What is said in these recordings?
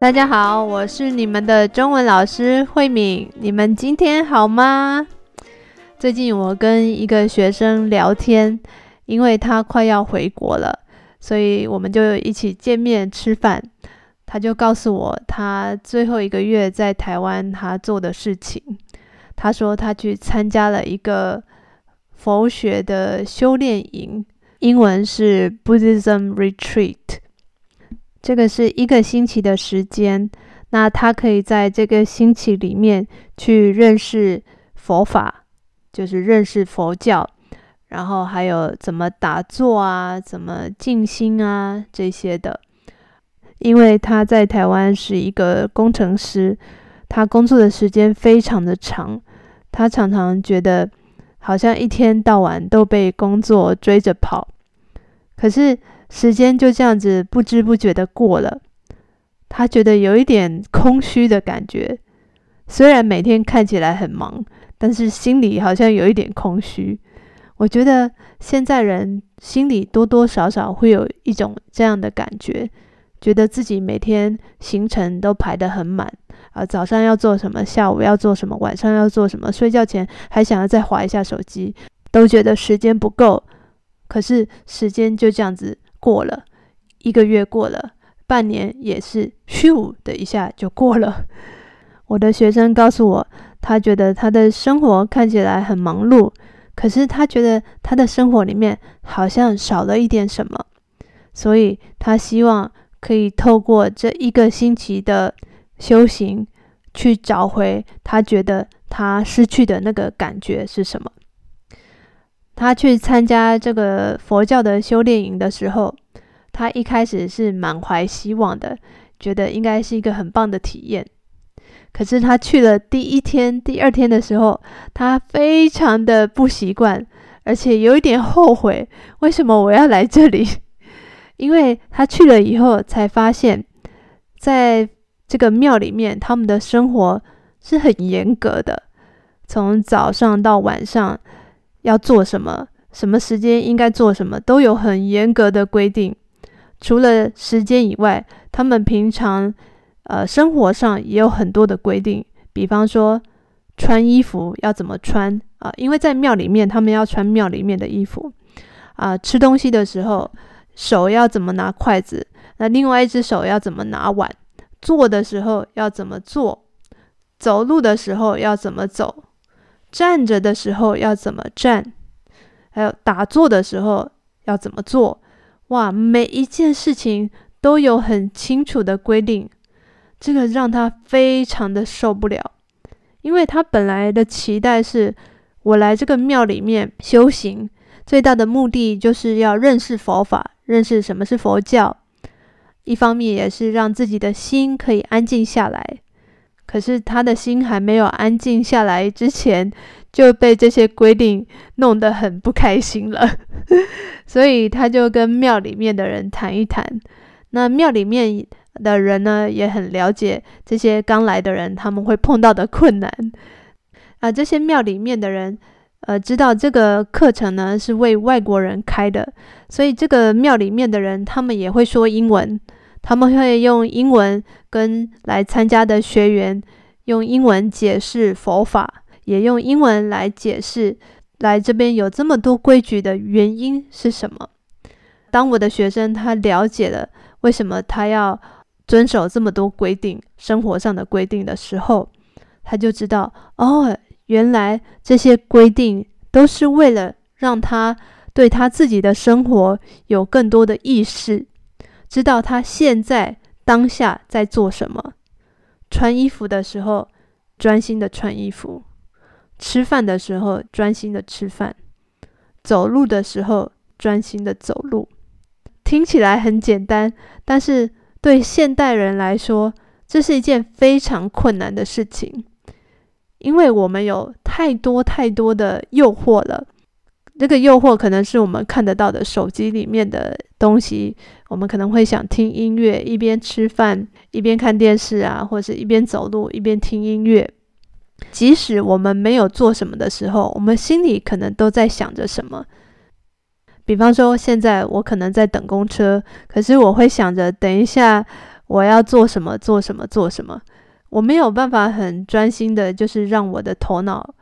大家好，我是你们的中文老师慧敏。你们今天好吗？最近我跟一个学生聊天，因为他快要回国了，所以我们就一起见面吃饭。他就告诉我他最后一个月在台湾他做的事情。他说他去参加了一个佛学的修炼营，英文是 Buddhism Retreat。这个是一个星期的时间，那他可以在这个星期里面去认识佛法，就是认识佛教，然后还有怎么打坐啊，怎么静心啊这些的。因为他在台湾是一个工程师，他工作的时间非常的长，他常常觉得好像一天到晚都被工作追着跑，可是。时间就这样子不知不觉的过了，他觉得有一点空虚的感觉。虽然每天看起来很忙，但是心里好像有一点空虚。我觉得现在人心里多多少少会有一种这样的感觉，觉得自己每天行程都排得很满啊，早上要做什么，下午要做什么，晚上要做什么，睡觉前还想要再划一下手机，都觉得时间不够。可是时间就这样子。过了一个月，过了半年，也是咻的一下就过了。我的学生告诉我，他觉得他的生活看起来很忙碌，可是他觉得他的生活里面好像少了一点什么，所以他希望可以透过这一个星期的修行，去找回他觉得他失去的那个感觉是什么。他去参加这个佛教的修炼营的时候，他一开始是满怀希望的，觉得应该是一个很棒的体验。可是他去了第一天、第二天的时候，他非常的不习惯，而且有一点后悔，为什么我要来这里？因为他去了以后才发现，在这个庙里面，他们的生活是很严格的，从早上到晚上。要做什么？什么时间应该做什么？都有很严格的规定。除了时间以外，他们平常呃生活上也有很多的规定。比方说，穿衣服要怎么穿啊、因为在庙里面，他们要穿庙里面的衣服啊、吃东西的时候，手要怎么拿筷子？那另外一只手要怎么拿碗？坐的时候要怎么坐？走路的时候要怎么走？站着的时候要怎么站，还有打坐的时候要怎么做？哇，每一件事情都有很清楚的规定，这个让他非常的受不了，因为他本来的期待是，我来这个庙里面修行，最大的目的就是要认识佛法，认识什么是佛教，一方面也是让自己的心可以安静下来。可是他的心还没有安静下来之前，就被这些规定弄得很不开心了，所以他就跟庙里面的人谈一谈。那庙里面的人呢，也很了解这些刚来的人他们会碰到的困难。啊，这些庙里面的人，呃，知道这个课程呢是为外国人开的，所以这个庙里面的人他们也会说英文。他们会用英文跟来参加的学员用英文解释佛法，也用英文来解释来这边有这么多规矩的原因是什么。当我的学生他了解了为什么他要遵守这么多规定，生活上的规定的时候，他就知道哦，原来这些规定都是为了让他对他自己的生活有更多的意识。知道他现在当下在做什么，穿衣服的时候专心的穿衣服，吃饭的时候专心的吃饭，走路的时候专心的走路。听起来很简单，但是对现代人来说，这是一件非常困难的事情，因为我们有太多太多的诱惑了。这个诱惑可能是我们看得到的手机里面的东西，我们可能会想听音乐，一边吃饭一边看电视啊，或者是一边走路一边听音乐。即使我们没有做什么的时候，我们心里可能都在想着什么。比方说，现在我可能在等公车，可是我会想着，等一下我要做什么，做什么，做什么。我没有办法很专心的，就是让我的头脑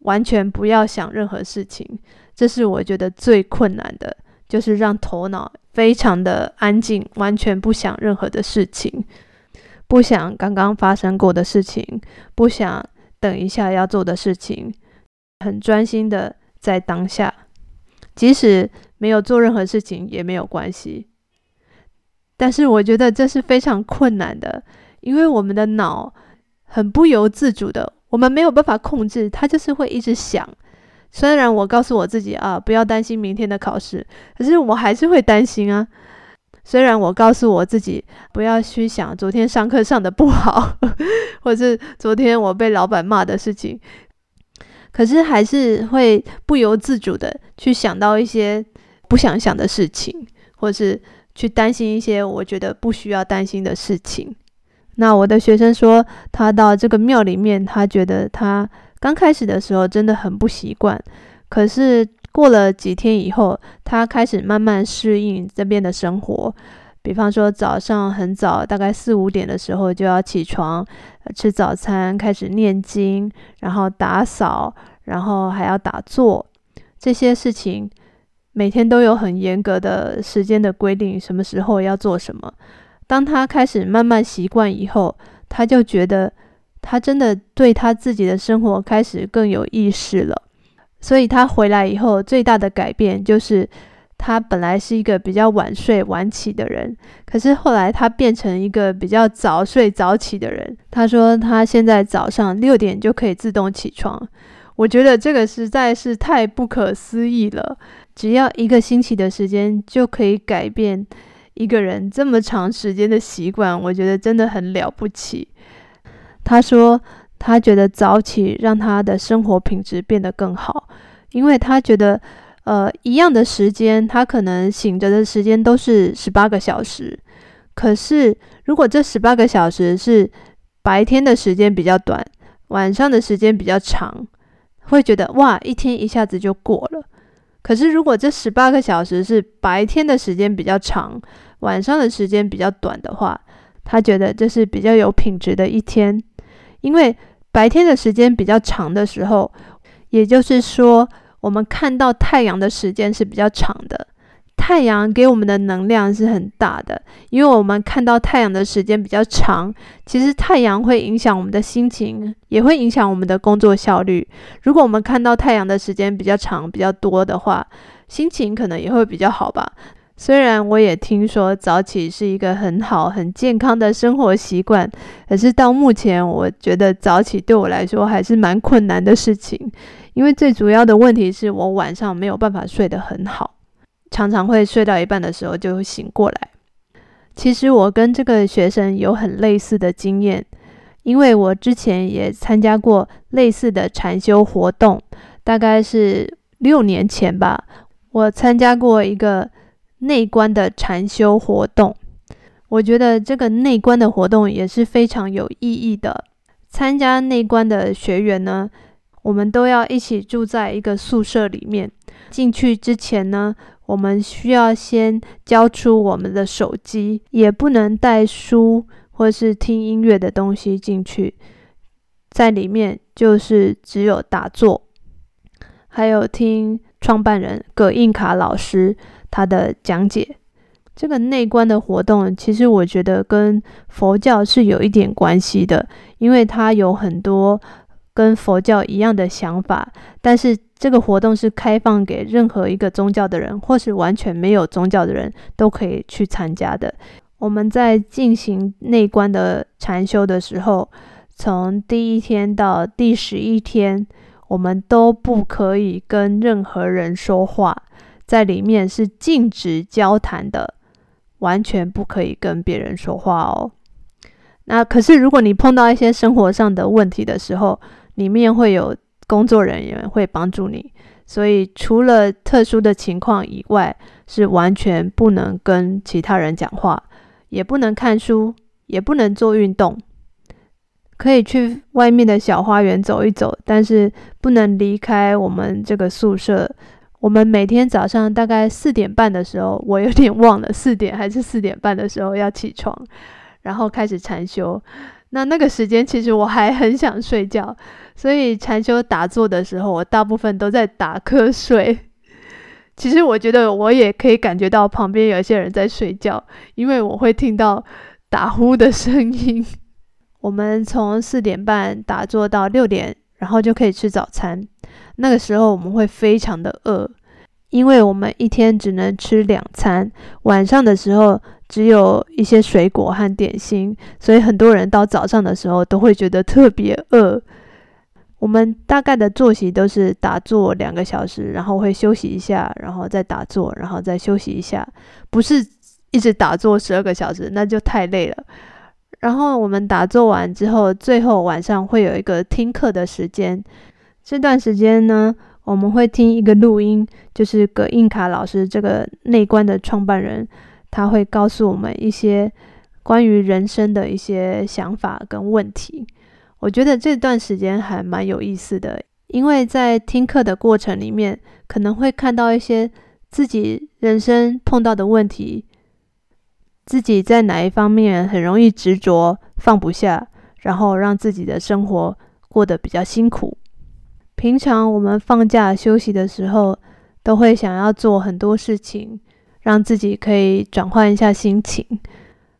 完全不要想任何事情。这是我觉得最困难的，就是让头脑非常的安静，完全不想任何的事情，不想刚刚发生过的事情，不想等一下要做的事情，很专心的在当下，即使没有做任何事情也没有关系。但是我觉得这是非常困难的。因为我们的脑很不由自主的，我们没有办法控制，它就是会一直想。虽然我告诉我自己啊，不要担心明天的考试，可是我还是会担心啊。虽然我告诉我自己不要去想昨天上课上的不好，或是昨天我被老板骂的事情，可是还是会不由自主的去想到一些不想想的事情，或是去担心一些我觉得不需要担心的事情。那我的学生说，他到这个庙里面，他觉得他刚开始的时候真的很不习惯，可是过了几天以后，他开始慢慢适应这边的生活。比方说早上很早，大概四五点的时候就要起床，吃早餐，开始念经，然后打扫，然后还要打坐，这些事情每天都有很严格的时间的规定，什么时候要做什么。当他开始慢慢习惯以后，他就觉得他真的对他自己的生活开始更有意识了。所以他回来以后最大的改变就是，他本来是一个比较晚睡晚起的人，可是后来他变成一个比较早睡早起的人。他说他现在早上六点就可以自动起床，我觉得这个实在是太不可思议了。只要一个星期的时间就可以改变。一个人这么长时间的习惯，我觉得真的很了不起。他说，他觉得早起让他的生活品质变得更好，因为他觉得，呃，一样的时间，他可能醒着的时间都是十八个小时，可是如果这十八个小时是白天的时间比较短，晚上的时间比较长，会觉得哇，一天一下子就过了。可是如果这十八个小时是白天的时间比较长，晚上的时间比较短的话，他觉得这是比较有品质的一天，因为白天的时间比较长的时候，也就是说，我们看到太阳的时间是比较长的。太阳给我们的能量是很大的，因为我们看到太阳的时间比较长，其实太阳会影响我们的心情，也会影响我们的工作效率。如果我们看到太阳的时间比较长、比较多的话，心情可能也会比较好吧。虽然我也听说早起是一个很好、很健康的生活习惯，可是到目前，我觉得早起对我来说还是蛮困难的事情，因为最主要的问题是我晚上没有办法睡得很好。常常会睡到一半的时候就醒过来。其实我跟这个学生有很类似的经验，因为我之前也参加过类似的禅修活动，大概是六年前吧。我参加过一个内观的禅修活动，我觉得这个内观的活动也是非常有意义的。参加内观的学员呢，我们都要一起住在一个宿舍里面。进去之前呢，我们需要先交出我们的手机，也不能带书或是听音乐的东西进去。在里面就是只有打坐，还有听创办人葛印卡老师他的讲解。这个内观的活动，其实我觉得跟佛教是有一点关系的，因为它有很多跟佛教一样的想法，但是。这个活动是开放给任何一个宗教的人，或是完全没有宗教的人都可以去参加的。我们在进行内观的禅修的时候，从第一天到第十一天，我们都不可以跟任何人说话，在里面是禁止交谈的，完全不可以跟别人说话哦。那可是如果你碰到一些生活上的问题的时候，里面会有。工作人员会帮助你，所以除了特殊的情况以外，是完全不能跟其他人讲话，也不能看书，也不能做运动。可以去外面的小花园走一走，但是不能离开我们这个宿舍。我们每天早上大概四点半的时候，我有点忘了，四点还是四点半的时候要起床，然后开始禅修。那那个时间其实我还很想睡觉，所以禅修打坐的时候，我大部分都在打瞌睡。其实我觉得我也可以感觉到旁边有一些人在睡觉，因为我会听到打呼的声音。我们从四点半打坐到六点，然后就可以吃早餐。那个时候我们会非常的饿，因为我们一天只能吃两餐，晚上的时候。只有一些水果和点心，所以很多人到早上的时候都会觉得特别饿。我们大概的作息都是打坐两个小时，然后会休息一下，然后再打坐，然后再休息一下，不是一直打坐十二个小时，那就太累了。然后我们打坐完之后，最后晚上会有一个听课的时间。这段时间呢，我们会听一个录音，就是葛印卡老师这个内观的创办人。他会告诉我们一些关于人生的一些想法跟问题。我觉得这段时间还蛮有意思的，因为在听课的过程里面，可能会看到一些自己人生碰到的问题，自己在哪一方面很容易执着放不下，然后让自己的生活过得比较辛苦。平常我们放假休息的时候，都会想要做很多事情。让自己可以转换一下心情。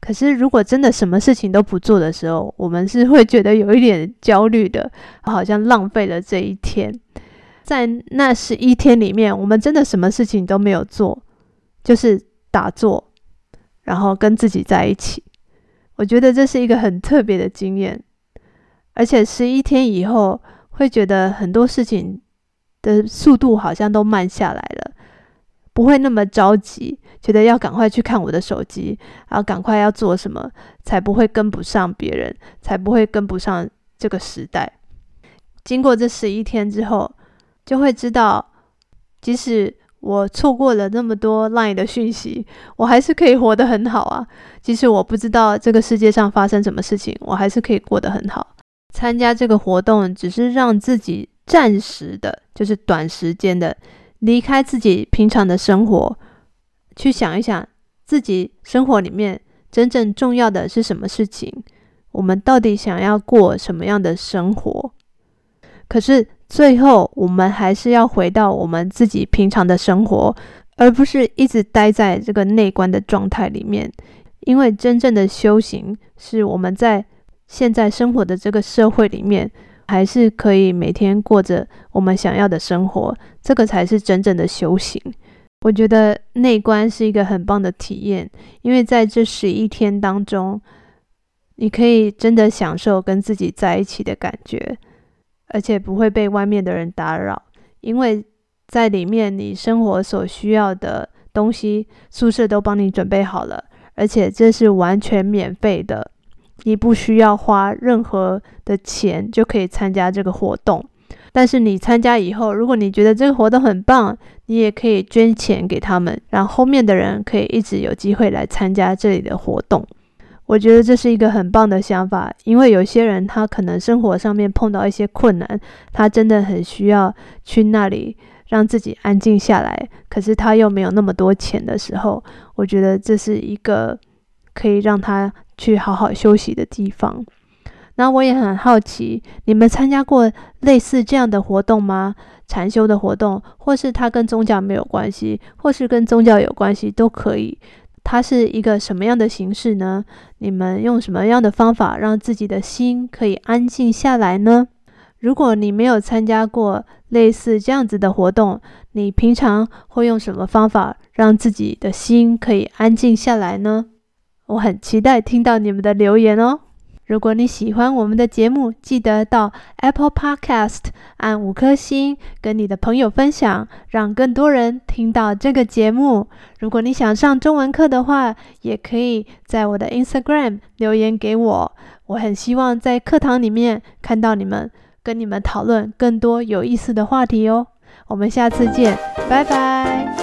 可是，如果真的什么事情都不做的时候，我们是会觉得有一点焦虑的，好像浪费了这一天。在那十一天里面，我们真的什么事情都没有做，就是打坐，然后跟自己在一起。我觉得这是一个很特别的经验，而且十一天以后，会觉得很多事情的速度好像都慢下来了。不会那么着急，觉得要赶快去看我的手机，然后赶快要做什么，才不会跟不上别人，才不会跟不上这个时代。经过这十一天之后，就会知道，即使我错过了那么多 LINE 的讯息，我还是可以活得很好啊。即使我不知道这个世界上发生什么事情，我还是可以过得很好。参加这个活动，只是让自己暂时的，就是短时间的。离开自己平常的生活，去想一想自己生活里面真正重要的是什么事情？我们到底想要过什么样的生活？可是最后，我们还是要回到我们自己平常的生活，而不是一直待在这个内观的状态里面。因为真正的修行，是我们在现在生活的这个社会里面。还是可以每天过着我们想要的生活，这个才是真正的修行。我觉得内观是一个很棒的体验，因为在这十一天当中，你可以真的享受跟自己在一起的感觉，而且不会被外面的人打扰，因为在里面你生活所需要的东西，宿舍都帮你准备好了，而且这是完全免费的。你不需要花任何的钱就可以参加这个活动，但是你参加以后，如果你觉得这个活动很棒，你也可以捐钱给他们，让后面的人可以一直有机会来参加这里的活动。我觉得这是一个很棒的想法，因为有些人他可能生活上面碰到一些困难，他真的很需要去那里让自己安静下来，可是他又没有那么多钱的时候，我觉得这是一个可以让他。去好好休息的地方。那我也很好奇，你们参加过类似这样的活动吗？禅修的活动，或是它跟宗教没有关系，或是跟宗教有关系都可以。它是一个什么样的形式呢？你们用什么样的方法让自己的心可以安静下来呢？如果你没有参加过类似这样子的活动，你平常会用什么方法让自己的心可以安静下来呢？我很期待听到你们的留言哦！如果你喜欢我们的节目，记得到 Apple Podcast 按五颗星，跟你的朋友分享，让更多人听到这个节目。如果你想上中文课的话，也可以在我的 Instagram 留言给我。我很希望在课堂里面看到你们，跟你们讨论更多有意思的话题哦。我们下次见，拜拜。